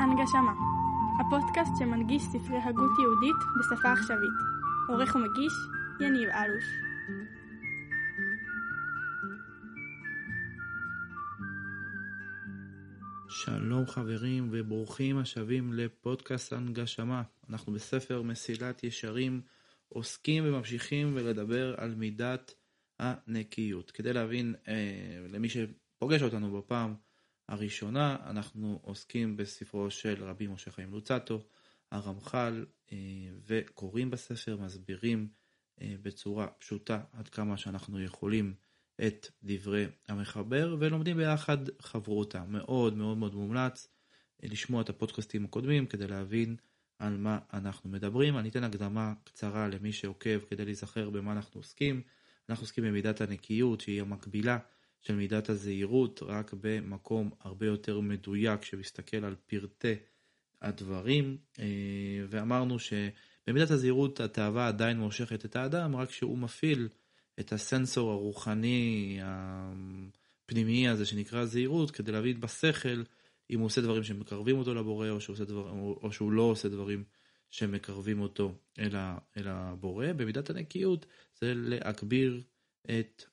הנגשמה, הפודקאסט שמנגיש ספרי הגות יהודית בשפה עכשווית. עורך ומגיש, יניב אלוש. שלום חברים וברוכים השבים לפודקאסט הנגשמה. אנחנו בספר מסילת ישרים עוסקים וממשיכים ולדבר על מידת הנקיות. כדי להבין אה, למי שפוגש אותנו בפעם הראשונה, אנחנו עוסקים בספרו של רבי משה חיים לוצטו, הרמח"ל, אה, וקוראים בספר, מסבירים אה, בצורה פשוטה עד כמה שאנחנו יכולים את דברי המחבר ולומדים ביחד חברותה. מאוד מאוד מאוד מומלץ אה, לשמוע את הפודקאסטים הקודמים כדי להבין על מה אנחנו מדברים. אני אתן הקדמה קצרה למי שעוקב כדי להיזכר במה אנחנו עוסקים. אנחנו עוסקים במידת הנקיות שהיא המקבילה של מידת הזהירות רק במקום הרבה יותר מדויק שמסתכל על פרטי הדברים אה, ואמרנו שבמידת הזהירות התאווה עדיין מושכת את האדם רק שהוא מפעיל את הסנסור הרוחני הפנימי הזה שנקרא זהירות כדי להבין בשכל אם הוא עושה דברים שמקרבים אותו לבורא או שהוא, דבר, או שהוא לא עושה דברים שמקרבים אותו אל, ה, אל הבורא. במידת הנקיות זה להגביר את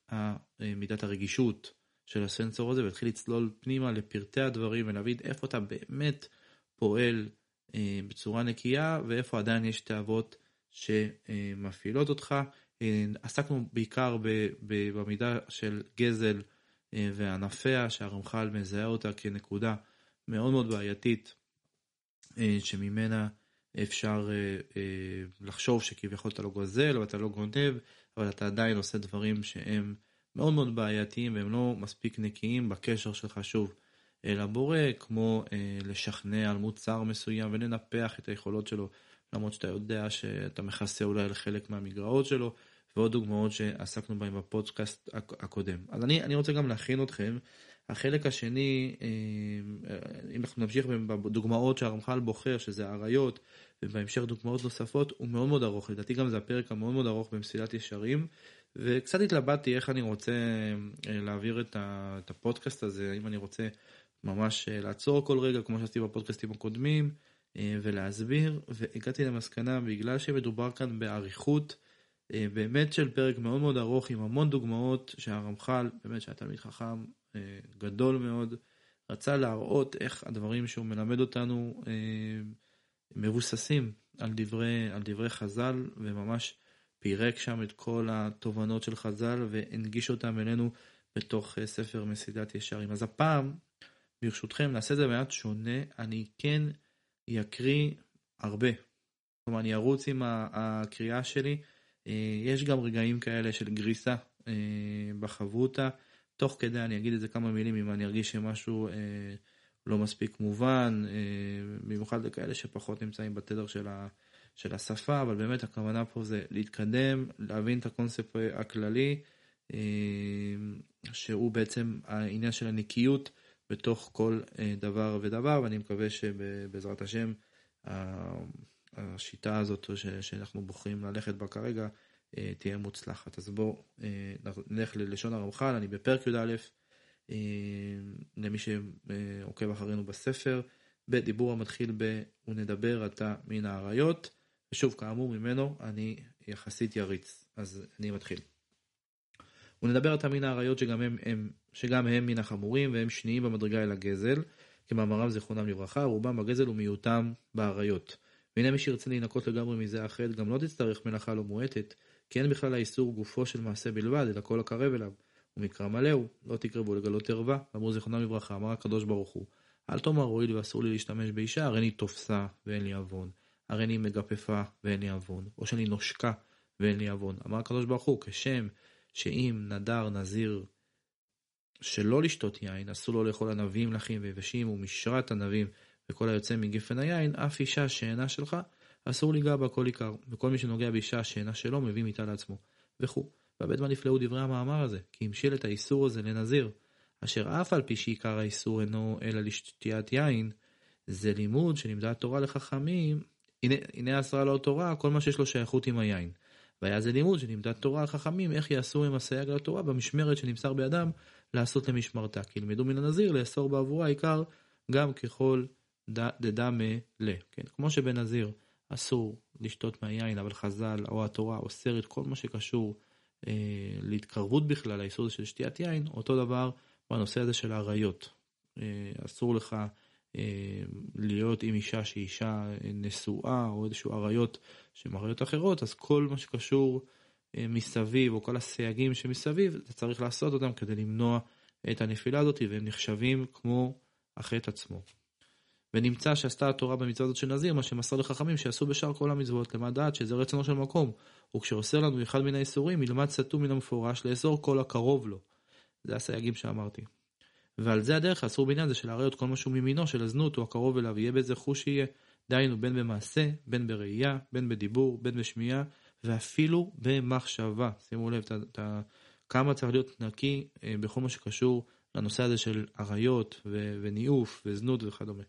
מידת הרגישות של הסנסור הזה ולהתחיל לצלול פנימה לפרטי הדברים ולהבין איפה אתה באמת פועל אה, בצורה נקייה ואיפה עדיין יש תאוות שמפעילות אותך. אה, עסקנו בעיקר במידה של גזל אה, וענפיה שהרמח"ל מזהה אותה כנקודה מאוד מאוד בעייתית שממנה אפשר לחשוב שכביכול אתה לא גוזל ואתה לא גונב אבל אתה עדיין עושה דברים שהם מאוד מאוד בעייתיים והם לא מספיק נקיים בקשר שלך שוב אל הבורא, כמו אה, לשכנע על מוצר מסוים ולנפח את היכולות שלו, למרות שאתה יודע שאתה מכסה אולי על חלק מהמגרעות שלו, ועוד דוגמאות שעסקנו בהן בפודקאסט הקודם. אז אני, אני רוצה גם להכין אתכם. החלק השני, אה, אם אנחנו נמשיך בדוגמאות שהרמח"ל בוחר, שזה האריות, ובהמשך דוגמאות נוספות, הוא מאוד מאוד ארוך. לדעתי גם זה הפרק המאוד מאוד ארוך במסילת ישרים. וקצת התלבטתי איך אני רוצה אה, להעביר את הפודקאסט הזה, אם אני רוצה ממש אה, לעצור כל רגע כמו שעשיתי בפודקאסטים הקודמים ולהסביר והגעתי למסקנה בגלל שמדובר כאן באריכות באמת של פרק מאוד מאוד ארוך עם המון דוגמאות שהרמח"ל באמת שהיה תלמיד חכם גדול מאוד רצה להראות איך הדברים שהוא מלמד אותנו מבוססים על דברי על דברי חז"ל וממש פירק שם את כל התובנות של חז"ל והנגיש אותם אלינו בתוך אה, ספר מסידת ישרים. אז הפעם, ברשותכם, נעשה את זה מעט שונה, אני כן אקריא הרבה. כלומר, אני ארוץ עם הקריאה שלי. אה, יש גם רגעים כאלה של גריסה אה, בחברותה. תוך כדי אני אגיד את זה כמה מילים אם אני ארגיש שמשהו לא מספיק מובן, במיוחד לכאלה שפחות נמצאים בתדר של ה... של השפה, אבל באמת הכוונה פה זה להתקדם, להבין את הקונספט הכללי, אה, שהוא בעצם העניין של הנקיות בתוך כל אה, דבר ודבר, ואני מקווה שבעזרת השם השיטה הזאת שאנחנו בוחרים ללכת בה כרגע אה, תהיה מוצלחת. אז בואו נלך ללשון הרמח"ל, אני בפרק י"א, למי שעוקב אחרינו בספר, בדיבור המתחיל ב "ונדבר עתה מן האריות". ושוב, כאמור, ממנו אני יחסית יריץ, אז אני מתחיל. ונדבר עתה מן האריות שגם הם, הם, שגם הם מן החמורים והם שניים במדרגה אל הגזל, כמאמרם זיכרונם לברכה, רובם בגזל ומיעוטם באריות. והנה מי שירצה להינקות לגמרי מזה החטא, גם לא תצטרך מלאכה לא מועטת, כי אין בכלל האיסור גופו של מעשה בלבד, אלא כל הקרב אליו. ומקרא מלא הוא, לא תקרבו לגלות ערווה, אמרו זיכרונם לברכה, אמר הקדוש ברוך הוא, אל תאמר הואיל ואסור לי להשתמש באישה, הרי אני תופסה ואין לי עוון. הרי אני מגפפה ואין לי עוון, או שאני נושקה ואין לי עוון. אמר הקדוש ברוך הוא, כשם שאם נדר נזיר שלא לשתות יין, אסור לו לאכול ענבים לחים ויבשים ומשרת ענבים וכל היוצא מגפן היין, אף אישה שאינה שלך, אסור ליגע בה כל עיקר, וכל מי שנוגע באישה שאינה שלו, מביא מיתה לעצמו, וכו'. והבית מה נפלאו דברי המאמר הזה, כי המשיל את האיסור הזה לנזיר, אשר אף על פי שעיקר האיסור אינו אלא לשתיית יין, זה לימוד שלימדה התורה לחכמים הנה, הנה אסרה לו תורה, כל מה שיש לו שייכות עם היין. והיה זה לימוד שנמדד תורה על חכמים, איך יעשו עם הסייג לתורה במשמרת שנמסר בידם לעשות למשמרתה. כי ילמדו מן הנזיר לאסור בעבורה העיקר גם ככל דדמה ל. כן? כמו שבנזיר אסור לשתות מהיין, אבל חז"ל או התורה אוסרת כל מה שקשור אה, להתקרבות בכלל, האיסור של שתיית יין, אותו דבר בנושא הזה של האריות. אה, אסור לך אה, להיות עם אישה שהיא אישה אה, נשואה או איזשהו אריות שהן אריות אחרות, אז כל מה שקשור אה, מסביב או כל הסייגים שמסביב, אתה צריך לעשות אותם כדי למנוע את הנפילה הזאת והם נחשבים כמו החטא עצמו. ונמצא שעשתה התורה במצווה הזאת של נזיר, מה שמסר לחכמים שיעשו בשאר כל המצוות, למד דעת שזה רצונו של מקום. וכשאוסר לנו אחד מן האיסורים, ילמד סתום מן המפורש לאסור כל הקרוב לו. זה הסייגים שאמרתי. ועל זה הדרך אסור בעניין זה של האריות כל משהו ממינו של הזנות או הקרוב אליו, יהיה באיזה חוש שיהיה. דהיינו בין במעשה, בין בראייה, בין בדיבור, בין בשמיעה, ואפילו במחשבה. שימו לב ת, ת, כמה צריך להיות נקי אה, בכל מה שקשור לנושא הזה של אריות וניאוף וזנות וכדומה.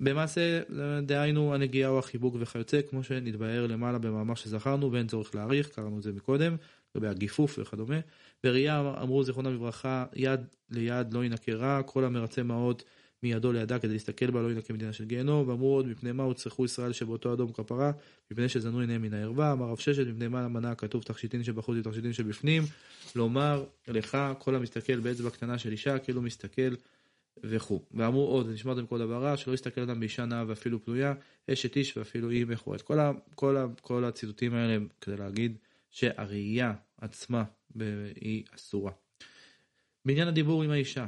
במעשה, דהיינו הנגיעה או החיבוק וכיוצא, כמו שנתבהר למעלה במאמר שזכרנו ואין צורך להעריך, קראנו את זה מקודם, לגבי הגיפוף וכדומה. בראייה אמרו זיכרונם לברכה, יד ליד לא ינקה רע, כל המרצה מעות מידו לידה כדי להסתכל בה לא ינקה מדינה של גיהנום, ואמרו עוד מפני מה הוצרכו ישראל שבאותו אדום כפרה, מפני שזנו עיניהם מן הערווה, אמר רב ששת, מפני מה למנה כתוב תכשיטין שבחוץ ותכשיטין שבפנים, לומר לך כל המסתכל באצבע קטנה של אישה כאילו מסתכל וכו'. ואמרו עוד, נשמרתם כל דבר רע, שלא יסתכל אדם באישה נאה ואפילו פנויה, אשת איש ואפילו היא מכוערת. כל, כל, כל הציטוטים האלה כדי להגיד שהראייה עצמה היא אסורה. בעניין הדיבור עם האישה,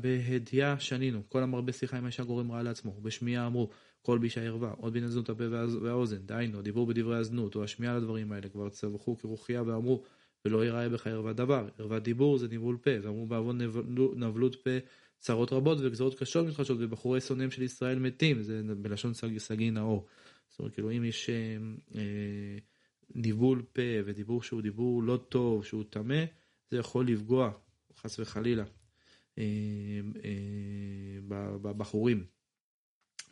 בהדייה שנינו, כל המרבה שיחה עם האישה גורם רע לעצמו, בשמיעה אמרו, כל באישה ערווה, עוד בין הזנות הפה והאוזן, דהיינו, הדיבור בדברי הזנות, או השמיעה לדברים האלה, כבר צווחו כרוכיה ואמרו, ולא יראה בך ערוות דבר, ערוות דיבור זה ניבול פה, ואמרו בעוון נבלות פה צרות רבות וגזרות קשות מתחדשות, ובחורי שונאים של ישראל מתים, זה בלשון סגי נאור. זאת אומרת, כאילו אם יש אה, אה, ניבול פה ודיבור שהוא דיבור לא טוב, שהוא טמא, זה יכול לפגוע, חס וחלילה, אה, אה, בבחורים.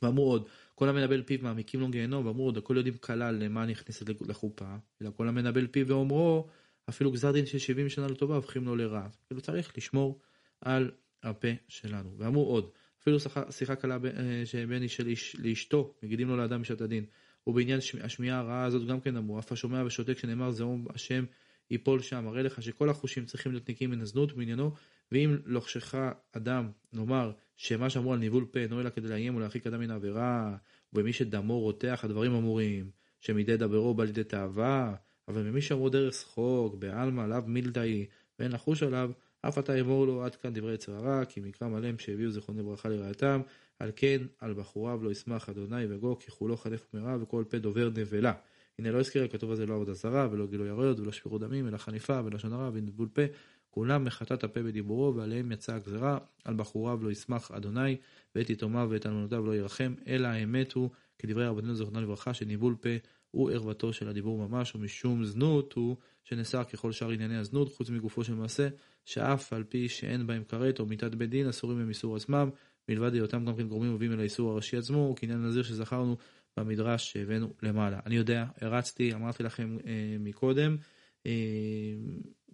ואמרו עוד, כל המנבל פיו מעמיקים לו גיהנום, ואמרו עוד, הכל יודעים כלל למה נכנסת לחופה, אלא כל המנבל פיו ואומרו, אפילו גזר דין של 70 שנה לטובה הופכים לו לרע. כאילו צריך לשמור על הפה שלנו. ואמרו עוד, אפילו שיחה קלה אה, שבין איש לאשתו, מגידים לו לאדם בשעת הדין. ובעניין השמיעה הרעה הזאת גם כן אמרו, אף השומע ושותק שנאמר זעום השם ייפול שם, הרי לך שכל החושים צריכים להיות נקיים מן הזנות בעניינו, ואם לוחשך אדם, נאמר, שמה שאמרו על ניבול פה אינו אלא כדי לאיים ולהרחיק אדם מן העבירה, ובמי שדמו רותח הדברים אמורים, שמידי דברו בא לידי תאווה, אבל ממי שאמרו דרך שחוק, בעלמא, לאו מילדאי, ואין לחוש עליו, אף אתה אמור לו עד כאן דברי יצר הרע, כי מקרא מלא שהביאו זיכרוני ברכה לרעתם, על כן על בחוריו לא ישמח אדוני וגו, כי כולו חנף ומרע וכל פה דובר נבלה. הנה לא הזכיר הכתוב הזה לא עבודה זרה ולא גילוי עריות ולא שפיכות דמים אלא חניפה ולשון הרע ונבול פה. כולם מחטאת הפה בדיבורו ועליהם יצאה הגזרה. על בחוריו לא ישמח אדוני ואת יתומיו ואת אלמנותיו לא ירחם אלא האמת הוא כדברי רבנו זכרונה לברכה שניבול פה הוא ערוותו של הדיבור ממש ומשום זנות הוא שנאסר ככל שאר ענייני הזנות חוץ מגופו של מעשה שאף על פי שאין בהם כרת או מיתת בית דין אסורים הם איסור עצמם מלבד היותם גם כן גורמים מביאים אל האיסור הראשי עצמו כעניין נזיר שזכרנו במדרש שהבאנו למעלה. אני יודע, הרצתי, אמרתי לכם אה, מקודם, אה,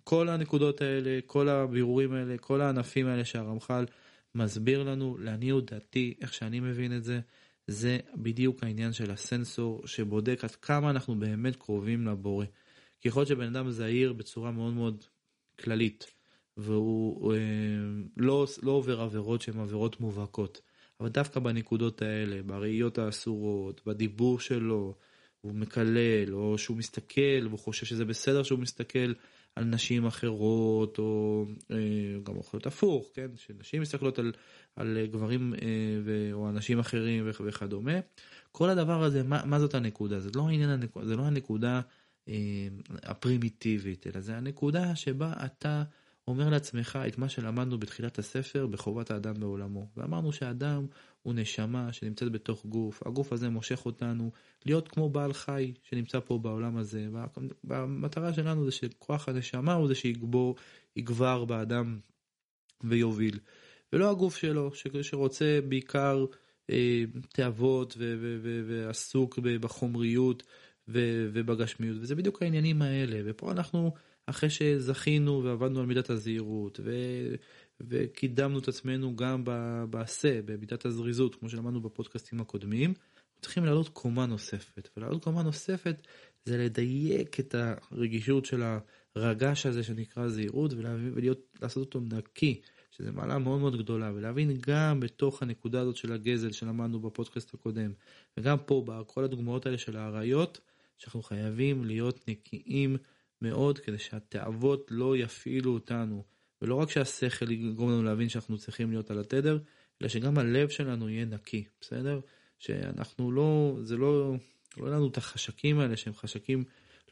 כל הנקודות האלה, כל הבירורים האלה, כל הענפים האלה שהרמח"ל מסביר לנו, לעניות דעתי, איך שאני מבין את זה, זה בדיוק העניין של הסנסור שבודק עד כמה אנחנו באמת קרובים לבורא. כי יכול להיות שבן אדם זהיר בצורה מאוד מאוד כללית, והוא אה, לא, לא עובר עבירות שהן עבירות מובהקות. אבל דווקא בנקודות האלה, בראיות האסורות, בדיבור שלו, הוא מקלל, או שהוא מסתכל, והוא חושב שזה בסדר שהוא מסתכל על נשים אחרות, או אה, גם יכול להיות הפוך, כן? שנשים מסתכלות על, על גברים אה, ו, או אנשים אחרים וכדומה. כל הדבר הזה, מה, מה זאת הנקודה? זה לא, העניין, זה לא הנקודה הפרימיטיבית, אלא זה הנקודה שבה אתה... אומר לעצמך את מה שלמדנו בתחילת הספר בחובת האדם בעולמו. ואמרנו שהאדם הוא נשמה שנמצאת בתוך גוף, הגוף הזה מושך אותנו להיות כמו בעל חי שנמצא פה בעולם הזה, והמטרה שלנו זה שכוח הנשמה הוא זה שיגבור, יגבר באדם ויוביל. ולא הגוף שלו, שרוצה בעיקר אה, תאוות ועסוק בחומריות ובגשמיות, וזה בדיוק העניינים האלה, ופה אנחנו, אחרי שזכינו ועבדנו על מידת הזהירות, ו... וקידמנו את עצמנו גם בעשה, במידת הזריזות, כמו שלמדנו בפודקאסטים הקודמים, צריכים לעלות קומה נוספת, ולעלות קומה נוספת זה לדייק את הרגישות של הרגש הזה שנקרא זהירות, ולעשות אותו נקי. שזה מעלה מאוד מאוד גדולה, ולהבין גם בתוך הנקודה הזאת של הגזל שלמדנו בפודקאסט הקודם, וגם פה בכל הדוגמאות האלה של האריות, שאנחנו חייבים להיות נקיים מאוד כדי שהתאוות לא יפעילו אותנו, ולא רק שהשכל יגרום לנו להבין שאנחנו צריכים להיות על התדר, אלא שגם הלב שלנו יהיה נקי, בסדר? שאנחנו לא, זה לא, לא לנו את החשקים האלה שהם חשקים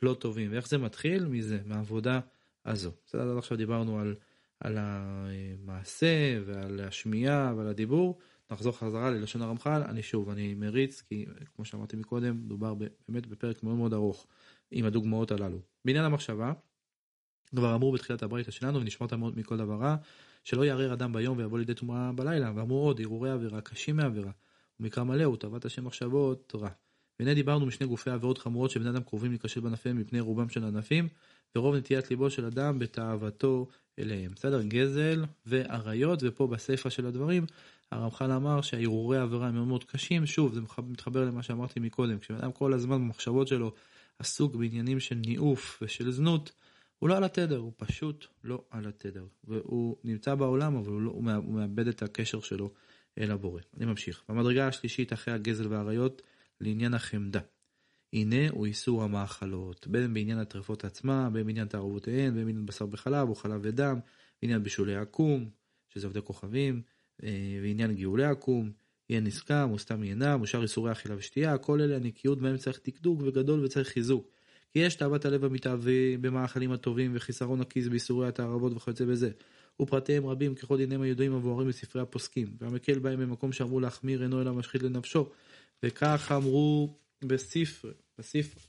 לא טובים. ואיך זה מתחיל? מזה, מהעבודה הזו. בסדר, עד עכשיו דיברנו על על המעשה ועל השמיעה ועל הדיבור. נחזור חזרה ללשון הרמח"ל, אני שוב, אני מריץ, כי כמו שאמרתי מקודם, מדובר באמת בפרק מאוד מאוד ארוך עם הדוגמאות הללו. בעניין המחשבה, כבר אמרו בתחילת הברייתא שלנו, ונשמרת מאוד מכל דבר רע, שלא יערער אדם ביום ויבוא לידי טומאה בלילה, ואמרו עוד, הרהורי עבירה קשים מעבירה, ומקרא מלא הוא תאוות השם מחשבות רע. והנה דיברנו משני גופי עבירות חמורות שבני אדם קרובים להיכשל בענפיהם מפני רובם של הענפים, ורוב נטיית ליבו של אדם בתאוותו אליהם. בסדר? גזל ועריות, ופה בסיפא של הדברים, הרמח"ל אמר שהרהורי העבירה הם מאוד מאוד קשים. שוב, זה מתחבר למה שאמרתי מקודם, כשבן אדם כל הזמן במחשבות שלו עסוק בעניינים של ניאוף ושל זנות, הוא לא על התדר, הוא פשוט לא על התדר. והוא נמצא בעולם, אבל הוא, לא, הוא מאבד את הקשר שלו אל הבורא. אני ממשיך. במדרגה השלישית אחרי הגזל והעריות, לעניין החמדה. הנה הוא איסור המאכלות, בין בעניין הטרפות עצמה, בין בעניין תערובותיהן, בין בעניין בשר בחלב או חלב ודם, בעניין בישולי עקום, שזה עובדי כוכבים, אה, ועניין גאולי עקום, יהיה נסכם או סתם ינם, או שאר איסורי אכילה ושתייה, כל אלה הנקיות בהם צריך דקדוק וגדול וצריך חיזוק. כי יש תאוות הלב המתאווה במאכלים הטובים וחיסרון הכיס באיסורי התערבות וכיוצא בזה. ופרטיהם רבים ככל דיניהם הידועים המבוארים בספרי הפוסקים. והמקל בהם במקום שאמרו להחמיר אינו אלא משחית לנפשו. וכך אמרו בספר, בספר,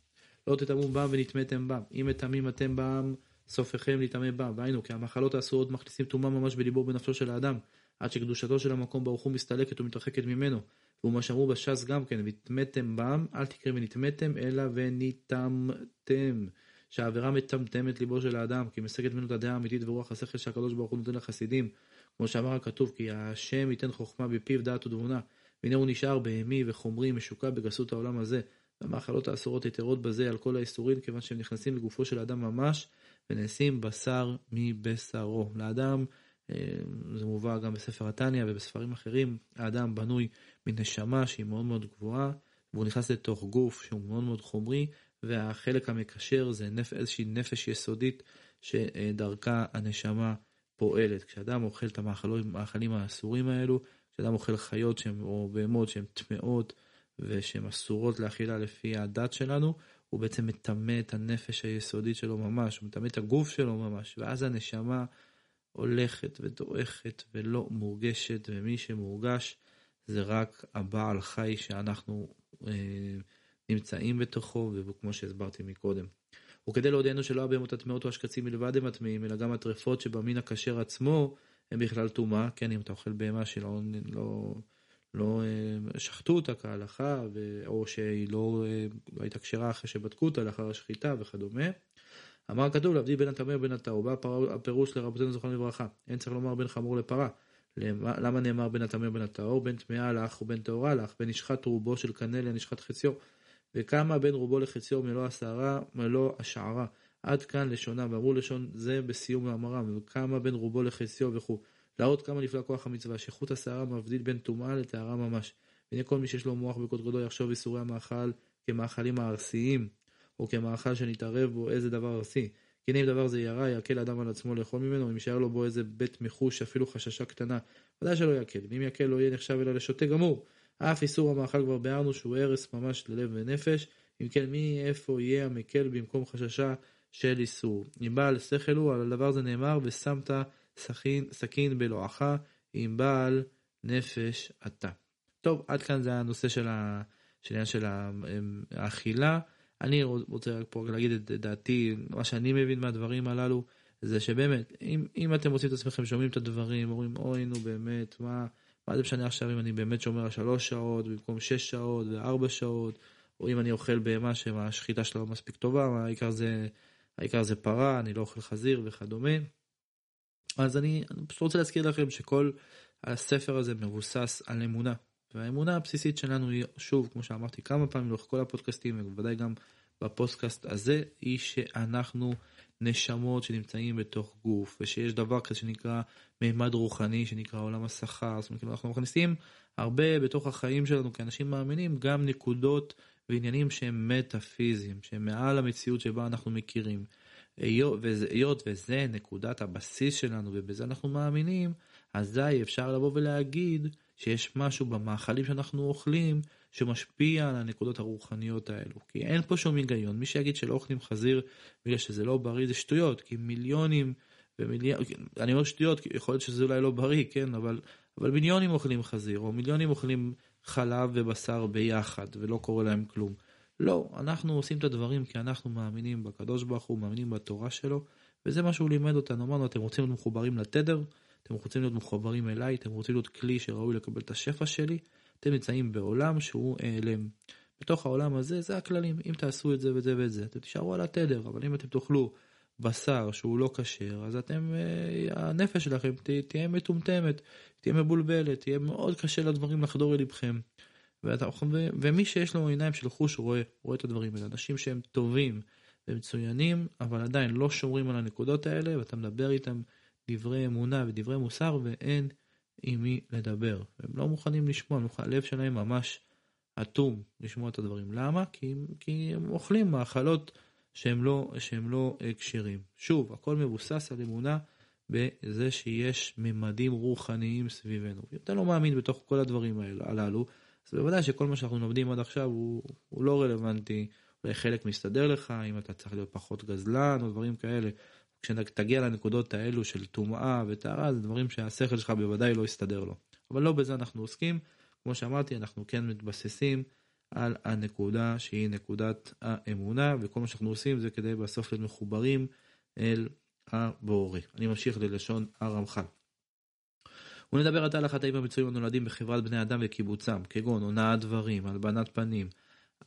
לא תטמאו בם ונטמאתם בם, אם מטמאים אתם בם, סופכם להטמא בם, והיינו, כי המחלות האסורות מכניסים טומאה ממש בליבו ובנפשו של האדם, עד שקדושתו של המקום ברוך הוא מסתלקת ומתרחקת ממנו. ומה שאמרו בש"ס גם כן, ונטמאתם בם, אל תקרא ונטמאתם, אלא וניטמתם. שהעבירה מטמטמת ליבו של האדם, כי מסגת ממנו את הדעה האמיתית ורוח השכל שהקדוש ברוך הוא נותן לחסידים. כמו שאמר הכתוב, כי השם ייתן חוכמה בפיו דעת ותבונה. והנה הוא נשאר בהמי וחומרי משוקע בגסות העולם הזה. והמאכלות האסורות יתרות בזה על כל האיסורים, כיוון שהם נכנסים לגופו של האדם ממש, ונעשים בשר מבשרו. לאדם, זה מובא גם בספר התניא ובספרים אחרים, האדם בנוי מנשמה שהיא מאוד מאוד גבוהה, והוא נכנס לתוך גוף שהוא מאוד מאוד חומרי, והחלק המקשר זה נפ... איזושהי נפש יסודית שדרכה הנשמה פועלת. כשאדם אוכל את המאכלים האסורים האלו, כשאדם אוכל חיות שהם, או בהמות שהן טמאות ושהן אסורות לאכילה לפי הדת שלנו, הוא בעצם מטמא את הנפש היסודית שלו ממש, הוא מטמא את הגוף שלו ממש, ואז הנשמה הולכת ודועכת ולא מורגשת, ומי שמורגש זה רק הבעל חי שאנחנו אה, נמצאים בתוכו, וכמו שהסברתי מקודם. וכדי להודיענו שלא הבהמות הטמאות או השקצים מלבד הם הטמאים, אלא גם הטרפות שבמין הכשר עצמו, הם בכלל טומאה, כן, אם אתה אוכל בהמה שלא לא, לא אה, שחטו אותה כהלכה, ו, או שהיא לא, לא הייתה כשרה אחרי שבדקו אותה לאחר השחיטה וכדומה. אמר כתוב להבדיל בין הטמא ובין הטהור, בא הפירוש לרבותינו זכרנו לברכה, אין צריך לומר בין חמור לפרה. למה נאמר בין הטמא ובין הטהור? בין טמאה לך ובין טהורה לך, בין נשחט רובו של קנה לנשחט חציו. וכמה בין רובו לחציו מלוא השערה, מלוא השערה. עד כאן לשונה, ואמרו לשון זה בסיום מאמרם, וכמה בין רובו לחציו וכו'. להראות כמה נפלא כוח המצווה, שחוט השערה מבדיל בין טומאה לטהרה ממש. והנה כל מי שיש לו מוח בקודקודו יחשוב איסורי המאכל כמאכלים הארסיים, או כמאכל שנתערב בו איזה דבר ארסי. כי הנה אם דבר זה ירה, יקל אדם על עצמו לאכול ממנו, אם יישאר לו בו איזה בית מחוש, אפילו חששה קטנה, ודאי שלא יקל, ואם יקל לא יהיה נחשב אלא לשוטה גמור. אף איסור המאכל כבר ביארנו שהוא הרס ממש ללב ונפש, אם כן מי איפה יהיה המקל במקום חששה של איסור. אם בעל שכל הוא, על הדבר זה נאמר, ושמת סכין, סכין בלועך עם בעל נפש אתה. טוב, עד כאן זה הנושא של, ה, של, של האכילה. אני רוצה רק פה להגיד את דעתי, מה שאני מבין מהדברים הללו, זה שבאמת, אם, אם אתם מוצאים את עצמכם שומעים את הדברים, אומרים, אוי נו באמת, מה, מה זה משנה עכשיו אם אני באמת שומר שלוש שעות במקום שש שעות וארבע שעות, או אם אני אוכל בהמה שהשחיטה שלה לא מספיק טובה, העיקר זה, העיקר זה פרה, אני לא אוכל חזיר וכדומה. אז אני, אני פשוט רוצה להזכיר לכם שכל הספר הזה מבוסס על אמונה. והאמונה הבסיסית שלנו היא, שוב, כמו שאמרתי כמה פעמים לאורך כל הפודקאסטים, ובוודאי גם בפודקאסט הזה, היא שאנחנו נשמות שנמצאים בתוך גוף, ושיש דבר כזה שנקרא מימד רוחני, שנקרא עולם השכר, זאת אומרת, כאילו, אנחנו מכניסים הרבה בתוך החיים שלנו כאנשים מאמינים, גם נקודות ועניינים שהם מטאפיזיים, שהם מעל המציאות שבה אנחנו מכירים. היות וזה נקודת הבסיס שלנו ובזה אנחנו מאמינים, אזי אפשר לבוא ולהגיד שיש משהו במאכלים שאנחנו אוכלים שמשפיע על הנקודות הרוחניות האלו. כי אין פה שום היגיון. מי שיגיד שלא אוכלים חזיר בגלל שזה לא בריא זה שטויות, כי מיליונים ומיליונים, אני אומר שטויות, כי יכול להיות שזה אולי לא בריא, כן, אבל, אבל מיליונים אוכלים חזיר, או מיליונים אוכלים חלב ובשר ביחד, ולא קורה להם כלום. לא, אנחנו עושים את הדברים כי אנחנו מאמינים בקדוש ברוך הוא, מאמינים בתורה שלו, וזה מה שהוא לימד אותנו. אמרנו, אתם רוצים להיות מחוברים לתדר? אתם רוצים להיות מחוברים אליי? אתם רוצים להיות כלי שראוי לקבל את השפע שלי? אתם נמצאים בעולם שהוא העלם. בתוך העולם הזה זה הכללים, אם תעשו את זה וזה ואת זה, אתם תישארו על התדר, אבל אם אתם תאכלו בשר שהוא לא כשר, אז אתם, אה, הנפש שלכם תהיה מטומטמת, תהיה מבולבלת, תהיה מאוד קשה לדברים לחדור אל לבכם. ואתה, ו, ומי שיש לו עיניים של חוש רואה, רואה את הדברים האלה, אנשים שהם טובים ומצוינים, אבל עדיין לא שומרים על הנקודות האלה, ואתה מדבר איתם דברי אמונה ודברי מוסר, ואין עם מי לדבר. הם לא מוכנים לשמוע, הלב שלהם ממש אטום לשמוע את הדברים. למה? כי, כי הם אוכלים מאכלות שהם לא, שהם לא אה, כשרים. שוב, הכל מבוסס על אמונה בזה שיש ממדים רוחניים סביבנו. אם אתה לא מאמין בתוך כל הדברים הללו, אז בוודאי שכל מה שאנחנו לומדים עד עכשיו הוא, הוא לא רלוונטי, אולי חלק מסתדר לך, אם אתה צריך להיות פחות גזלן או דברים כאלה. כשתגיע לנקודות האלו של טומאה וטהרה, זה דברים שהשכל שלך בוודאי לא יסתדר לו. אבל לא בזה אנחנו עוסקים. כמו שאמרתי, אנחנו כן מתבססים על הנקודה שהיא נקודת האמונה, וכל מה שאנחנו עושים זה כדי בסוף להיות מחוברים אל הבורא. אני ממשיך ללשון הרמח"ל. ונדבר עתה על החטאים המצויים הנולדים בחברת בני אדם וקיבוצם, כגון הונאת דברים, הלבנת פנים,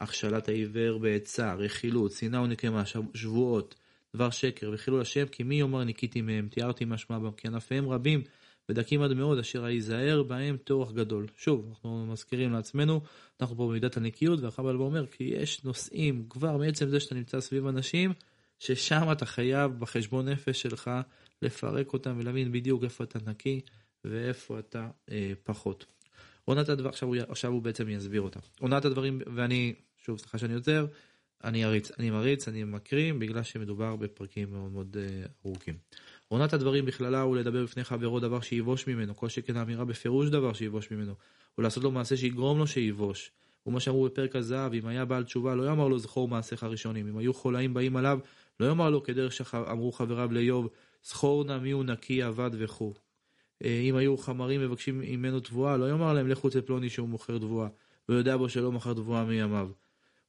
הכשלת העיוור בעצה, רכילות, שנאה ונקמה, שבועות, דבר שקר וחילול השם, כי מי יאמר ניקיתי מהם, תיארתי משמע בם, כי ענפיהם רבים ודקים עד מאוד, אשר היזהר בהם טורח גדול. שוב, אנחנו מזכירים לעצמנו, אנחנו פה במידת הנקיות, והחבל אומר, כי יש נושאים, כבר מעצם זה שאתה נמצא סביב אנשים, ששם אתה חייב בחשבון נפש שלך לפרק אותם ולהבין בדיוק איפה אתה נקי ואיפה אתה אה, פחות. עונת הדבר, עכשיו הוא, עכשיו הוא בעצם יסביר אותה. עונת הדברים, ואני, שוב, סליחה שאני עוצר, אני אריץ, אני מריץ, אני מקריא, בגלל שמדובר בפרקים מאוד מאוד uh, ארוכים. עונת הדברים בכללה הוא לדבר בפני חברו דבר שיבוש ממנו, כל שכן האמירה בפירוש דבר שיבוש ממנו, או לעשות לו מעשה שיגרום לו שיבוש. ומה שאמרו בפרק הזהב, אם היה בעל תשובה, לא יאמר לו זכור מעשיך הראשונים. אם היו חולאים באים עליו, לא יאמר לו כדרך שאמרו חבריו לאיוב, זכור נא מי הוא נקי אבד וכו'. אה, אם היו חמרים מבקשים ממנו תבואה, לא יאמר להם לכו אצל פלוני שהוא מוכר תבואה, ויודע בו שלא מכר תבואה מימיו.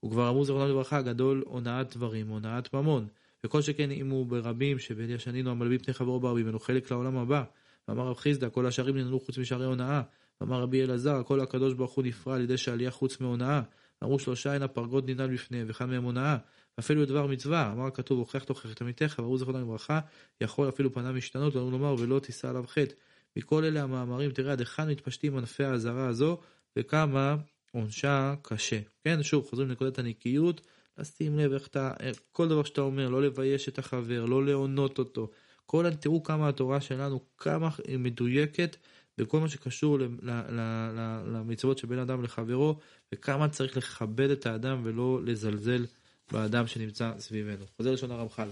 וכבר אמרו זכרונו לברכה, גדול הונאת דברים, הונאת ממון. וכל שכן אם הוא ברבים שבין ישנינו המלווים פני חברו ברבים, אין חלק לעולם הבא. ואמר רב חיסדא, כל השערים ננעלו חוץ משערי הונאה. ואמר רבי אלעזר, כל הקדוש ברוך הוא נפרע על ידי שעלייה חוץ מהונאה. אמרו שלושה הן הפרגות ננעל בפניהם, ואחד מהם הונאה. ואפילו דבר מצווה, אמר הכתוב, הוכח תוכח את עמיתך, ואמרו זכרונו לברכה, יכול אפילו פניו משתנות, ואמרו לומר, ולא תישא עליו חטא. מכל אלה המאמרים, תראה עד היכן מתפשטים ענפי האזהרה הזו, וכמה עונשה קשה. כן, שוב, חוזרים לנקודת הנקיות, לשים לב איך אתה, כל דבר שאתה אומר, לא לבייש את החבר, לא להונות אותו. כל, תראו כמה התורה שלנו, כמה היא מדויקת בכל מה שקשור למצוות שבין אדם לחברו, וכמה צריך לכבד את האדם ולא לזלזל באדם שנמצא סביבנו. חוזר לשון הרמח"ל.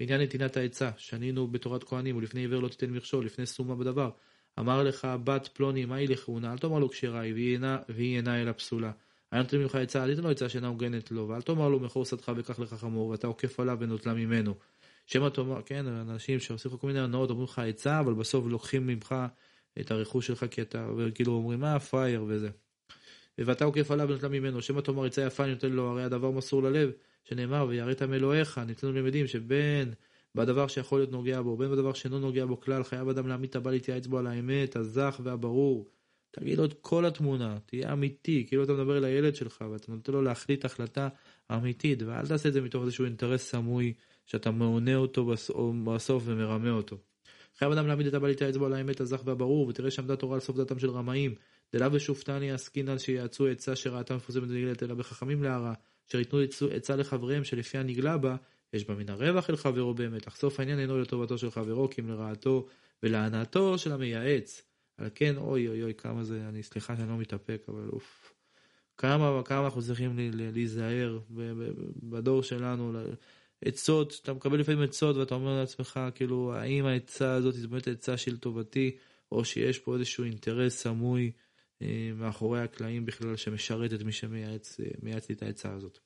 בעניין נתינת העצה, שנינו בתורת כהנים, ולפני עיוור לא תיתן מכשול, לפני סומה בדבר. אמר לך בת פלוני מהי לכהונה, אל תאמר לו כשרה היא והיא אינה אלא פסולה. היה נותן ממך עצה, אל תיתן לו עצה שאינה הוגנת לו, ואל תאמר לו מכור שדך וקח לך חמור, ואתה עוקף עליו ונוטלה ממנו. שמא תאמר, כן, אנשים שעושים לך כל מיני הנאות, אומרים לך עצה, אבל בסוף לוקחים ממך את הרכוש שלך, כי אתה, וכאילו אומרים, מה פראייר וזה. ואתה עוקף עליו ונוטלה ממנו, שמא תאמר עצה יפה אני נותן לו, הרי הדבר מסור ללב, שנאמר, ויראת מאלוהיך, ניתנו למדים שבין בדבר שיכול להיות נוגע בו, בין בדבר שאינו נוגע בו כלל, חייב אדם להעמיד את הבא להתייעץ בו על האמת, הזך והברור. תגיד לו את כל התמונה, תהיה אמיתי, כאילו אתה מדבר אל הילד שלך ואתה נותן לו להחליט החלטה אמיתית, ואל תעשה את זה מתוך איזשהו אינטרס סמוי שאתה מעונה אותו בסוף ומרמה אותו. חייב אדם להעמיד את הבעלית האצבע על האמת הזך והברור, ותראה שעמדה תורה על סוף דעתם של רמאים. דלה ושופטני עסקינן שיעצו עצה שראתה מפורסמת ונגלת, אלא בחכמים להרע, אשר עצה לחבריהם שלפי הנגלה בה, יש בה מן הרווח אל חברו באמת, אך סוף העניין אינו לטובתו של חברו, כי אם לרעתו ולהנאתו של המייעץ. על כן, אוי אוי אוי, כמה זה, אני סליחה שאני לא מתאפק, אבל אוף. כמה וכמה אנחנו צריכים להיזהר בדור שלנו, עצות, אתה מקבל לפעמים עצות ואתה אומר לעצמך, כאילו, האם העצה הזאת היא באמת עצה של טובתי, או שיש פה איזשהו אינטרס סמוי אה, מאחורי הקלעים בכלל שמשרת את מי שמייעץ אה, לי את העצה הזאת.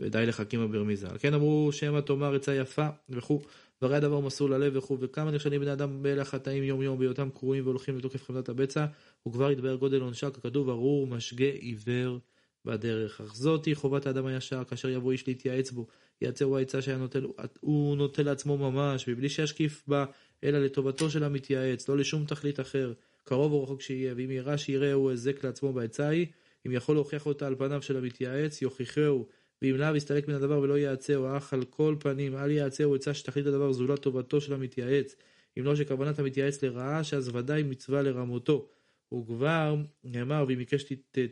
ודי לחכים הברמיזה. על כן אמרו שמא תאמר עצה יפה וכו', והרי הדבר מסור ללב וכו', וכמה נכשלים בני אדם באלה החטאים יום יום בהיותם קרועים והולכים לתוקף חמדת הבצע, וכבר יתבהר גודל עונשה, ככתוב ארור משגה עיוור בדרך. אך זאתי חובת האדם הישר, כאשר יבוא איש להתייעץ בו, יעצרו העצה שהיה נוטל, הוא נוטה לעצמו ממש, מבלי שישקיף בה, אלא לטובתו של המתייעץ, לא לשום תכלית אחר, קרוב או רחוק שיהיה, ואם יראה שיראה הוא היזק לעצמו בעצה היא, אם יכול להוכיח אותה על פניו של המתייעץ, יוכיחהו, ואם לאו יסתלק מן הדבר ולא יעצהו, אך על כל פנים, אל יעצהו עצה שתכלית הדבר זולת טובתו של המתייעץ, אם לא שכוונת המתייעץ לרעה, שאז ודאי מצווה לרמותו. וכבר נאמר, ואם יקש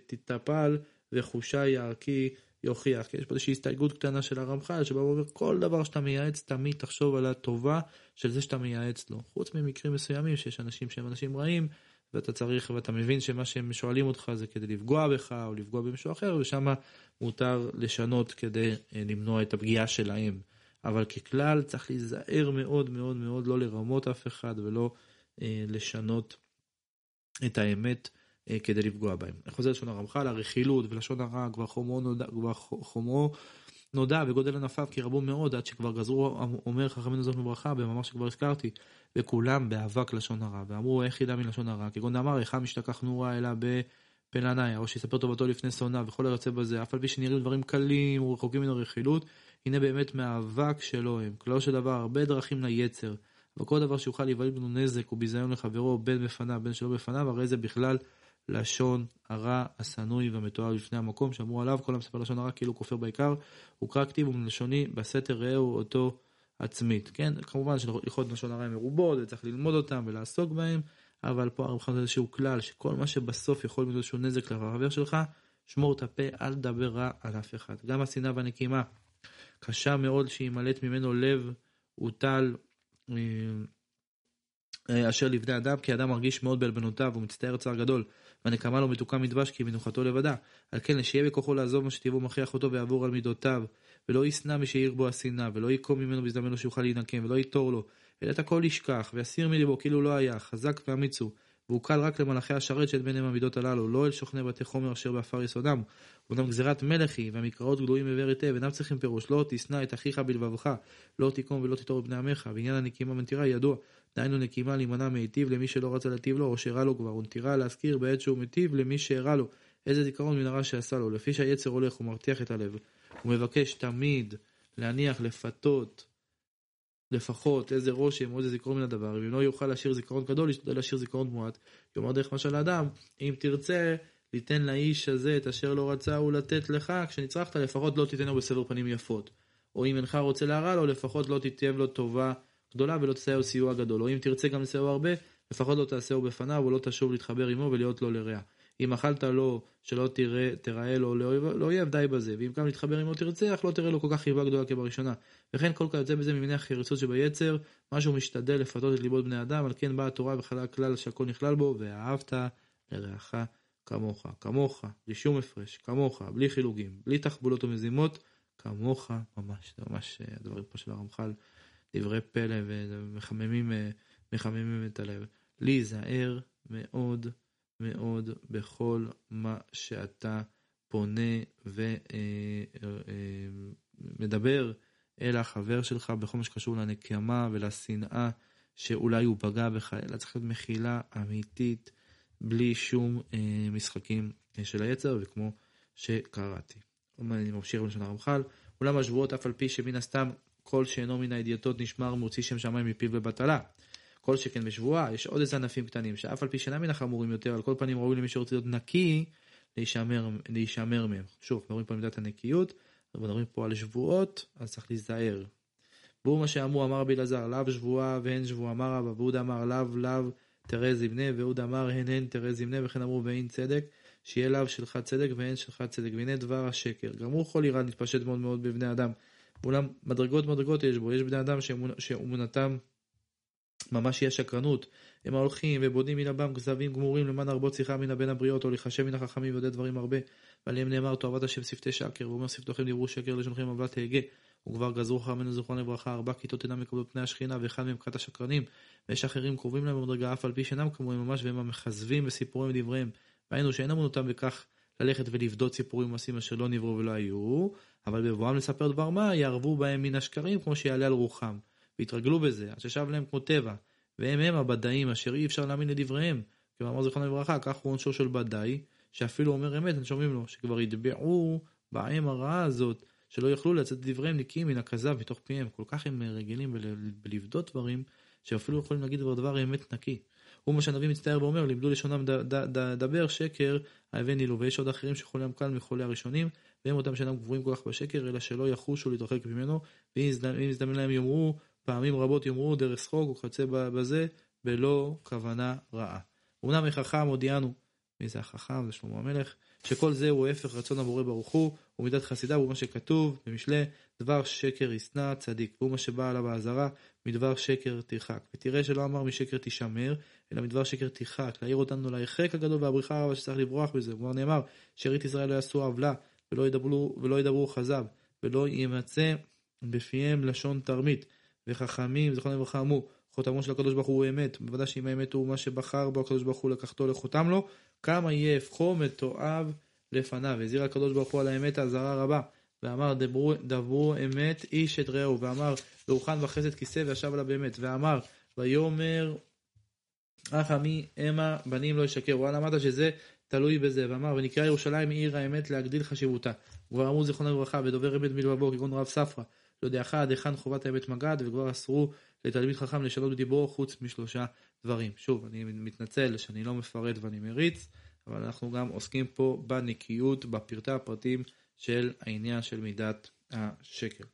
תטפל, וחושה יערכי יוכיח. כי יש פה איזושהי הסתייגות קטנה של הרמח"ל, שבא ואומר, כל דבר שאתה מייעץ, תמיד תחשוב על הטובה של זה שאתה מייעץ לו. חוץ ממקרים מסוימים שיש אנשים שהם אנשים רעים, ואתה צריך, ואתה מבין שמה שהם שואלים אותך זה כדי לפגוע בך או לפגוע במישהו אחר, ושם מותר לשנות כדי אה, למנוע את הפגיעה שלהם. אבל ככלל צריך להיזהר מאוד מאוד מאוד לא לרמות אף אחד ולא אה, לשנות את האמת אה, כדי לפגוע בהם. אני חוזר לשון הרמח"ל, הרכילות ולשון הרע כבר חומרו נודע, כבר חומרו נודע וגודל ענפיו כי רבו מאוד עד שכבר גזרו אומר חכמינו זאת מברכה במאמר שכבר הזכרתי וכולם באבק לשון הרע. ואמרו איך ידע מלשון הרע? כגון דאמר היכן משתכח נורה אלא בפלנאי או שיספר טובתו לפני שונא וכל היוצא בזה אף על פי שנראים דברים קלים ורחוקים מן הרכילות הנה באמת מאבק שלו הם. כללו של דבר הרבה דרכים ליצר וכל דבר שיוכל להיוולד לנו נזק וביזיון לחברו בין בפניו בין שלא בפניו הרי זה בכלל לשון הרע השנוי והמתואר לפני המקום שאמרו עליו כל המספר לשון הרע כאילו כופר בעיקר הוקרא כתיב ומלשוני בסתר ראהו אותו עצמית. כן כמובן שהלכות לשון הרע הן מרובות וצריך ללמוד אותם ולעסוק בהם אבל פה הרמח"ל זה איזשהו כלל שכל מה שבסוף יכול להיות איזשהו נזק לחבר שלך שמור את הפה אל תדבר רע על אף אחד. גם השנאה והנקימה קשה מאוד שימלט ממנו לב הוטל אה, אה, אשר לבני אדם כי אדם מרגיש מאוד בעלבנותיו ומצטער צער גדול והנקמה לא מתוקה מדבש כי מנוחתו לבדה. על כן שיהיה בכוחו לעזוב מה שטבעו מכריח אותו ויעבור על מידותיו, ולא ישנא מי שיעיר בו השנאה, ולא יקום ממנו בזדמנו שיוכל להינקם, ולא ייטור לו, אלא את הכל ישכח, ויסיר מליבו כאילו לא היה, חזק ואמיץ הוא. והוא קל רק למלאכי השרת שאין ביניהם המידות הללו, לא אל שוכני בתי חומר אשר בעפר יסודם. אמנם גזירת מלך היא, והמקראות גלויים באר היטב, אינם צריכים פירוש, לא תשנא את אחיך בלבבך, לא תיקום ולא תיטור את בני עמך, ועניין הנקימה ונטירה ידוע, דהיינו נקימה להימנע מהטיב למי שלא רצה להטיב לו, או שהרע לו כבר, ונטירה להזכיר בעת שהוא מטיב למי שהרע לו, איזה זיכרון מן הרע שעשה לו, לפי שהיצר הולך ומרתיח את הלב, הוא מבקש תמיד להניח, לפחות, לפחות איזה רושם או איזה זיכרון מן הדבר, אם לא יוכל להשאיר זיכרון גדול, ישתדל להשאיר זיכרון מועט. יאמר דרך משל האדם, אם תרצה, ליתן לאיש הזה את אשר לא רצה הוא לתת לך, כשנצרכת לפחות לא תיתן לו בסבר פנים יפות. או אם אינך רוצה להרע לו, לפחות לא תיתן לו טובה גדולה ולא תסייע לו סיוע גדול. או אם תרצה גם לסייע הרבה, לפחות לא תעשהו בפניו ולא תשוב להתחבר עמו ולהיות לו לרע. אם אכלת לו שלא תראה, תראה לו לאויב, די בזה. ואם גם להתחבר עמו תרצה, אך לא תראה לו כל כך חיבה גדולה כבראשונה. וכן כל כיוצא בזה ממיני החריצות שביצר, משהו משתדל לפתות את ליבות בני אדם, על כן באה התורה וחלה הכלל שהכל נכלל בו, ואהבת לרעך כמוך. כמוך, בלי שום הפרש, כמוך, בלי חילוגים, בלי תחבולות ומזימות, כמוך ממש. זה ממש הדברים פה של הרמח"ל, דברי פלא ומחממים אה, את הלב. להיזהר מאוד. מאוד בכל מה שאתה פונה ומדבר אל החבר שלך בכל מה שקשור לנקמה ולשנאה שאולי הוא פגע בך, אלא צריך להיות מחילה אמיתית בלי שום אה, משחקים של היצר וכמו שקראתי. אני ממשיך בלשון הרמח"ל, אולם השבועות אף על פי שמן הסתם כל שאינו מן הידיעתות נשמר מוציא שם שמיים מפיו לבטלה. כל שכן בשבועה, יש עוד איזה ענפים קטנים, שאף על פי שאינם מן החמורים יותר, על כל פנים ראוי למי שרוצה להיות נקי, להישמר, להישמר מהם. שוב, מדברים פה על מידת הנקיות, מדברים פה על שבועות, אז צריך להיזהר. והוא מה שאמרו, אמר רבי אלעזר, לאו שבועה ואין שבועה, אמר רבא, ואהוד אמר לאו לאו תראה זמנה, ואהוד אמר הן הן תראה זמנה, וכן אמרו ואין צדק, שיהיה לאו שלך צדק ואין שלך צדק, והנה דבר השקר. גם הוא כל איראן מתפשט מאוד מאוד בבני אדם. ואולם מדרגות מדרגות יש בו, יש בני אדם שאמונתם ממש היא השקרנות. הם ההולכים ובודים מן הבם כזבים גמורים למען הרבות שיחה מן הבין הבריות או לחשב מן החכמים ויודע דברים הרבה. ועליהם נאמר תאהבת השם שפתי שקר ואומר שפתוכם דיברו שקר לשונכם עוולה תהגה. וכבר גזרו חכמינו זכרון לברכה ארבע כיתות אינם מקבלות פני השכינה ואחד מהם כת השקרנים ויש אחרים קרובים להם במדרגה אף על פי שאינם כמוהם ממש והם המכזבים בסיפורים ודבריהם. והיינו שאין אמונותם בכך ללכת ולבדות סיפורים ומעשים אשר לא נבראו ולא היו אבל בבואם לספר דבר מה יערבו בהם מן השקרים כמו שיעלה על רוחם. והתרגלו בזה עד ששב להם כמו טבע והם הם הבדאים אשר אי אפשר להאמין לדבריהם. כמאמר זיכרונו לברכה, כך הוא עונשו של בדאי, שאפילו אומר אמת, הם שומעים לו, שכבר יטבעו בהם הרעה הזאת, שלא יוכלו לצאת דבריהם נקיים מן הכזב מתוך פיהם. כל כך הם רגילים בלבדות דברים, שאפילו יכולים להגיד דבר דבר אמת נקי. הוא מה שהנביא מצטער ואומר, לימדו לשונם דבר שקר, ההבני לו, ויש עוד אחרים שחולים קל מחולי הראשונים, והם אותם שאינם גבוהים כל כך בשקר, אלא שלא יחושו להתרחק ממנו, ואם יזדמן להם יאמרו, פעמים רבות יאמרו דרך שחוק וכיוצא בזה, בלא כוונה רעה. אמנם החכם הודיענו, מי זה החכם? זה שלמה המלך, שכל זה הוא הפך רצון הבורא ברוך הוא, ומידת חסידיו הוא מה שכתוב במשלי, דבר שקר ישנא צדיק, והוא מה שבא עליו האזהרה, מדבר שקר תרחק. ותראה שלא אמר משקר תשמר, אלא מדבר שקר תרחק, להעיר אותנו להרחק הגדול והבריחה הרבה שצריך לברוח בזה. כבר נאמר, שארית ישראל לא יעשו עוולה, ולא ידברו, ולא ידברו חזב, ולא ימצא בפיהם לשון תרמית. וחכמים, זכרונם לברכה, אמרו, חותמו של הקדוש ברוך הוא אמת, בוודאי שאם האמת הוא מה שבחר בו הקדוש ברוך הוא לקחתו לחותם לו, כמה יהיה הפכו מתועב לפניו. הזהיר הקדוש ברוך הוא על האמת האזהרה רבה, ואמר דברו, דברו אמת איש את רעהו, ואמר והוכן בחסד כיסא וישב עליו באמת, ואמר ויאמר אך עמי המה בנים לא ישקר, וואלה אמרת שזה תלוי בזה, ואמר ונקרא ירושלים עיר האמת להגדיל חשיבותה. כבר אמרו זיכרונו לברכה ודובר אמת מלבבו כגון רב ספרא להודיעך עד היכן חובת האמת מגד, וכבר אסרו לתלמיד חכם לשנות בדיבורו חוץ משלושה דברים. שוב, אני מתנצל שאני לא מפרט ואני מריץ, אבל אנחנו גם עוסקים פה בנקיות, בפרטי הפרטים של העניין של מידת השקר.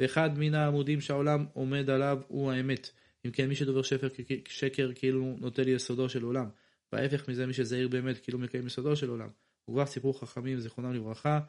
ואחד מן העמודים שהעולם עומד עליו הוא האמת. אם כן, מי שדובר שפר, שקר כאילו נוטל יסודו של עולם. וההפך מזה, מי שזהיר באמת כאילו מקיים יסודו של עולם. וכבר סיפרו חכמים, זיכרונם לברכה,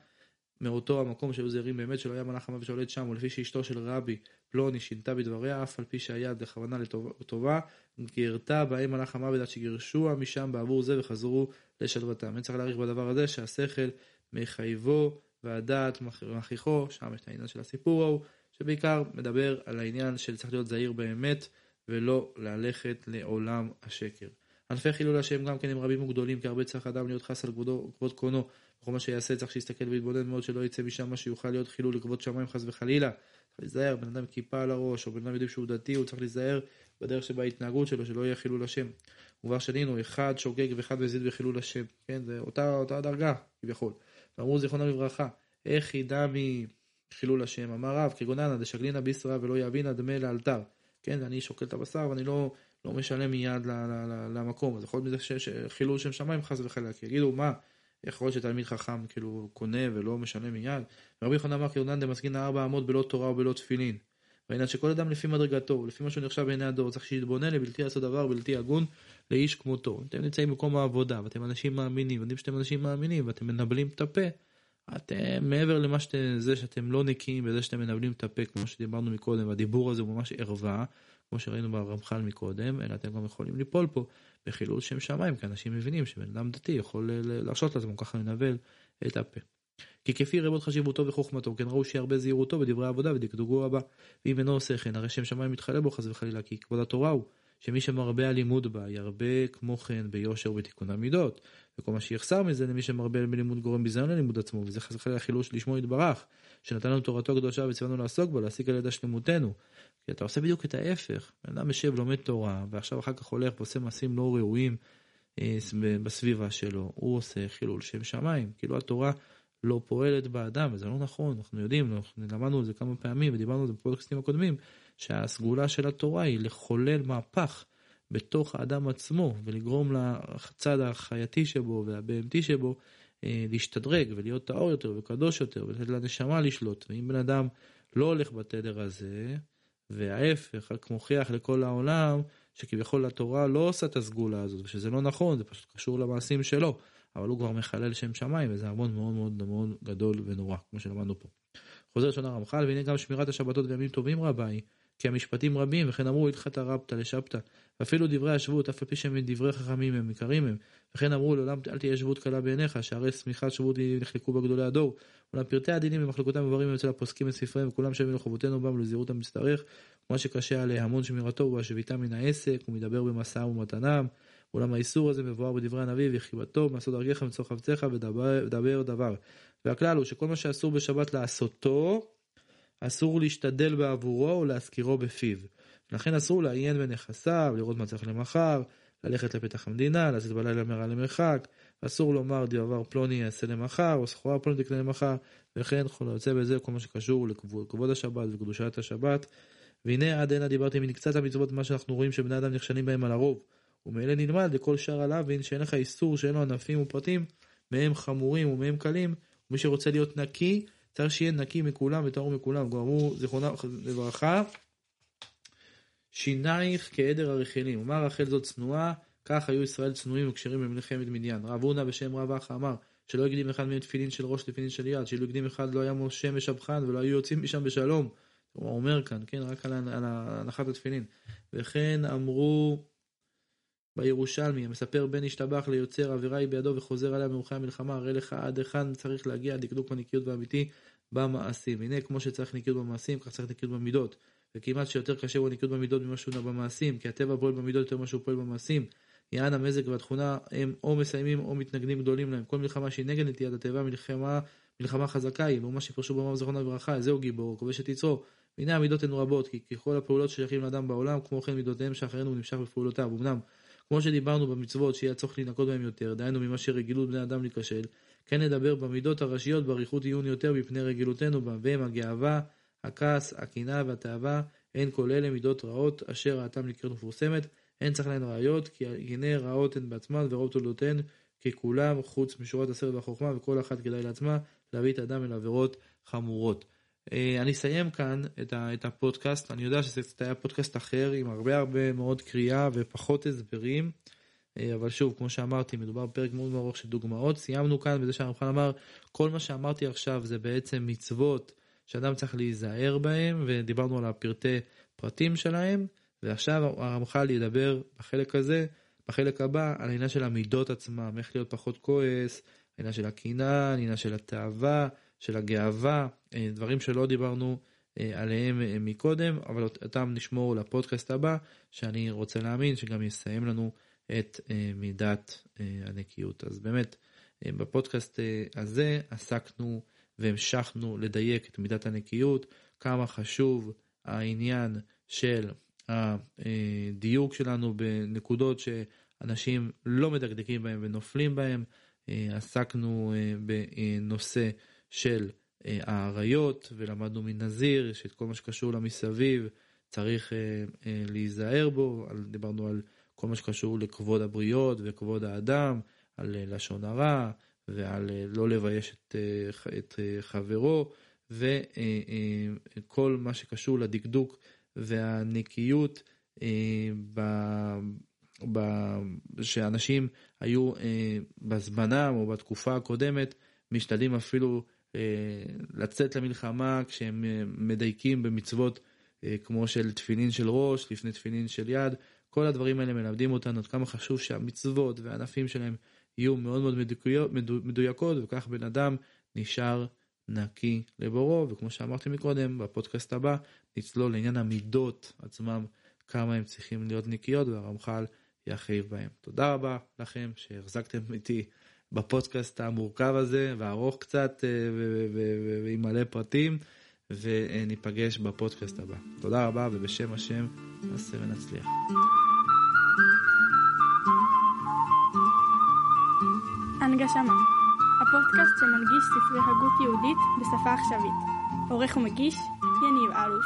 מאותו המקום שהיו זהירים באמת שלא היה מלאך המוות שולט שם, ולפי שאשתו של רבי פלוני שינתה בדבריה, אף על פי שהיה לכוונה לטובה, גירתה בהם מלאך המוות עד שגירשוה משם בעבור זה וחזרו לשלוותם. אין צריך להעריך בדבר הזה שהשכל מחייבו והדעת מכריחו, שם יש את העניין של הסיפור ההוא, שבעיקר מדבר על העניין של צריך להיות זהיר באמת ולא ללכת לעולם השקר. ענפי חילול השם גם כן הם רבים וגדולים, כי הרבה צריך אדם להיות חס על כבודו, כבוד קונו, וכל מה שיעשה צריך שיסתכל ויתבונן מאוד שלא יצא משם מה שיוכל להיות חילול לכבוד שמיים חס וחלילה. צריך להיזהר, בן אדם כיפה על הראש, או בן אדם יודעים שהוא דתי, הוא צריך להיזהר בדרך שבה ההתנהגות שלו, שלא יהיה חילול השם. כבר שנינו, אחד שוגג ואחד מזיד בחילול השם, כן, זה אותה, אותה דרגה כביכול. ואמרו זיכרונם לברכה, איך ידע מחילול השם, אמר רב, כגוננה דשגלינא ביסרא ולא יבינה דמי לאלתר. כן, אני שוקל את הבשר ואני לא, לא משלם מיד למקום, אז יכול להיות מזה חילול שם שמיים חס וחלילה, כי יגידו מה, יכול להיות שתלמיד חכם כאילו קונה ולא משלם מיד. רבי יוחנן אמר כרונן דמסגין ארבע אמות בלא תורה ובלא תפילין. והעניין שכל אדם לפי מדרגתו, לפי מה שהוא נחשב בעיני הדור, צריך שיתבונן לבלתי לעשות דבר בלתי הגון לאיש כמותו. אתם נמצאים במקום העבודה ואתם אנשים מאמינים, יודעים אנשים מאמינים ואתם מנבלים את הפה. אתם מעבר למה שאתם, זה שאתם לא נקיים בזה שאתם מנבלים את הפה כמו שדיברנו מקודם, והדיבור הזה הוא ממש ערווה, כמו שראינו ברמח"ל מקודם, אלא אתם גם יכולים ליפול פה בחילול שם שמיים, כי אנשים מבינים שבן אדם דתי יכול להרשות לעצמו ככה לנבל את הפה. כי כפי רבות חשיבותו וחוכמתו, כן ראו שירבה זהירותו בדברי העבודה ודקדוגו הבא. ואם אינו עושה כן, הרי שם שמיים מתחלה בו חס וחלילה, כי כבוד התורה הוא, שמי שמרבה הלימוד בה, ירבה כמו כן ביושר ובתיקון המידות. וכל מה שיחסר מזה למי שמרבה בלימוד גורם ביזיון ללימוד עצמו, וזה חס וחלילה חילוש לשמו יתברך, שנתן לנו תורתו הקדושה וציוונו לעסוק בה, להסיק על ידה שלמותנו. כי אתה עושה בדיוק את ההפך, בן אדם יושב לומד תורה, ועכשיו אחר כך הולך ועושה מעשים לא ראויים אה, בסביבה שלו, הוא עושה חילול שם שמיים, כאילו התורה לא פועלת באדם, וזה לא נכון, אנחנו יודעים, אנחנו למדנו את זה כמה פעמים ודיברנו על זה בפודקאסטים הקודמים, שהסגולה של התורה היא לחולל מהפך בתוך האדם עצמו ולגרום לצד החייתי שבו והבהמתי שבו אה, להשתדרג ולהיות טהור יותר וקדוש יותר ולתת לנשמה לשלוט. ואם בן אדם לא הולך בתדר הזה, וההפך רק מוכיח לכל העולם שכביכול התורה לא עושה את הסגולה הזאת ושזה לא נכון זה פשוט קשור למעשים שלו אבל הוא כבר מחלל שם שמיים וזה המון מאוד מאוד מאוד גדול ונורא כמו שלמדנו פה. חוזר לשון הרמח"ל והנה גם שמירת השבתות וימים טובים רבה היא כי המשפטים רבים וכן אמרו הלכתא רבתא לשבתא. ואפילו דברי השבות אף על פי שהם דברי חכמים הם עיקרים הם. וכן אמרו לעולם אל תהיה שבות קלה בעיניך שהרי שמיכת שבות נחלקו בגדולי הדור. אולם פרטי הדינים במחלקותם מבררים אצל הפוסקים את ספריהם וכולם שווים לחובותינו בם ולזהירות המשתרך. כמו שקשה עליה המון שמירתו והשביתה מן העסק ומדבר במשא ומתנם. אולם האיסור הזה מבואר בדברי הנביא וחיבתו מעשות דרכך ומצור חפציך ודבר דבר. והכלל הוא שכל מה שאסור בשבת לעשותו אסור להשתדל בעבורו או להזכירו בפיו. לכן אסור לעיין בנכסיו, לראות מה צריך למחר, ללכת לפתח המדינה, לצאת בלילה מרע למרחק, אסור לומר דבר פלוני יעשה למחר, או סחורה פלוני תקנה למחר, וכן כל יוצא בזה כל מה שקשור לכבוד השבת וקדושת השבת. והנה עד הנה דיברתי מקצת המצוות מה שאנחנו רואים שבני אדם נכשלים בהם על הרוב. ומאלה נלמד לכל שאר הלאווין שאין לך איסור שאין לו ענפים ופרטים, מהם חמורים ומהם קלים, ומי שרוצה להיות נקי צריך שיהיה נקי מכולם וטהור מכולם. כבר אמרו זיכרונה לברכה, שינייך כעדר הרחלים. אמר רחל זאת צנועה, כך היו ישראל צנועים וכשרים במלחמת מדיין. רב הונא בשם רב אחא אמר, שלא הקדים אחד מהם תפילין של ראש תפילין של יד, שאילו הקדים אחד לא היה משה משבחן ולא היו יוצאים משם בשלום. הוא אומר כאן, כן, רק על הנחת התפילין. וכן אמרו בירושלמי, המספר בן השתבח ליוצר עבירה היא בידו וחוזר עליה מאוחרי המלחמה, הרי לך עד היכן צריך להגיע דקדוק בנקיות ואמיתי במעשים. הנה כמו שצריך נקיות במעשים, כך צריך נקיות במידות. וכמעט שיותר קשה הוא הנקיות במידות ממה שהוא במעשים, כי הטבע פועל במידות יותר ממה שהוא פועל במעשים. יען המזג והתכונה הם או מסיימים או מתנגדים גדולים להם. כל מלחמה שהיא נגד נטיית הטבע, מלחמה, מלחמה חזקה היא, ומה שפרשו במאמר זכרונה לברכה, זהו גיבור, כובש את יצרו. והנה המידות הן רבות, כי ככל הפעולות ששייכים לאדם בעולם, כמו כן מידותיהם שאחרינו נמשך בפעולותיו. אמנם כמו שדיברנו במצוות שיהיה צורך לנקות בהם יותר, דהיינו ממה שרגילות בני אדם להיכשל, כן נדבר במידות הראשיות באריכות עיון יותר מפני רגילותנו בה, והם הגאווה, הכעס, הקנאה והתאווה, הן כל אלה מידות רעות אשר ראתם לקראת מפורסמת, אין צריך להן ראיות, כי הנה רעות הן בעצמן ורוב תולדותיהן ככולם חוץ משורת הסרט והחוכמה וכל אחת כדאי לעצמה להביא את האדם אל עבירות חמורות. אה, אני אסיים כאן את, הפודקאסט, אני יודע שזה קצת היה פודקאסט אחר עם הרבה הרבה מאוד קריאה ופחות הסברים, אה, אבל שוב, כמו שאמרתי, מדובר בפרק מאוד ארוך של דוגמאות. סיימנו כאן בזה שהרמח"ל אמר, כל מה שאמרתי עכשיו זה בעצם מצוות שאדם צריך להיזהר בהם, ודיברנו על הפרטי פרטים שלהם, ועכשיו הרמח"ל ידבר בחלק הזה, בחלק הבא, על העניין של המידות עצמם, איך להיות פחות כועס, העניין של הקנאה, העניין של התאווה. של הגאווה, אה, דברים שלא דיברנו אה, עליהם אה, מקודם, אבל אותם נשמור לפודקאסט הבא, שאני רוצה להאמין שגם יסיים לנו את מידת הנקיות. אז באמת, בפודקאסט הזה עסקנו והמשכנו לדייק את מידת הנקיות, כמה חשוב העניין של הדיוק שלנו בנקודות שאנשים לא מדקדקים בהם ונופלים בהם. עסקנו בנושא של אה, האריות ולמדנו מנזיר שאת כל מה שקשור למסביב צריך אה, אה, להיזהר בו, דיברנו על כל מה שקשור לכבוד הבריות וכבוד האדם, על לשון הרע ועל לא לבייש את, את חברו וכל מה שקשור לדקדוק והנקיות ב, ב, שאנשים היו בזמנם או בתקופה הקודמת משתדלים אפילו לצאת למלחמה כשהם אה, מדייקים במצוות אה, כמו של תפילין של ראש לפני תפילין של יד. כל הדברים האלה מלמדים אותנו עד כמה חשוב שהמצוות והענפים שלהם יהיו מאוד מאוד מדויקות, מדויקות וכך בן אדם נשאר נקי לבורו וכמו שאמרתי מקודם בפודקאסט הבא נצלול לעניין המידות עצמם כמה הם צריכים להיות נקיות והרמח"ל ירחיב בהם. תודה רבה לכם שהחזקתם איתי בפודקאסט המורכב הזה והארוך קצת אה, ועם מלא פרטים וניפגש בפודקאסט הבא. תודה רבה ובשם השם נעשה ונצליח. הנגשמה, הפודקאסט שמנגיש ספרי הגות יהודית בשפה עכשווית. עורך ומגיש יניב אלוש.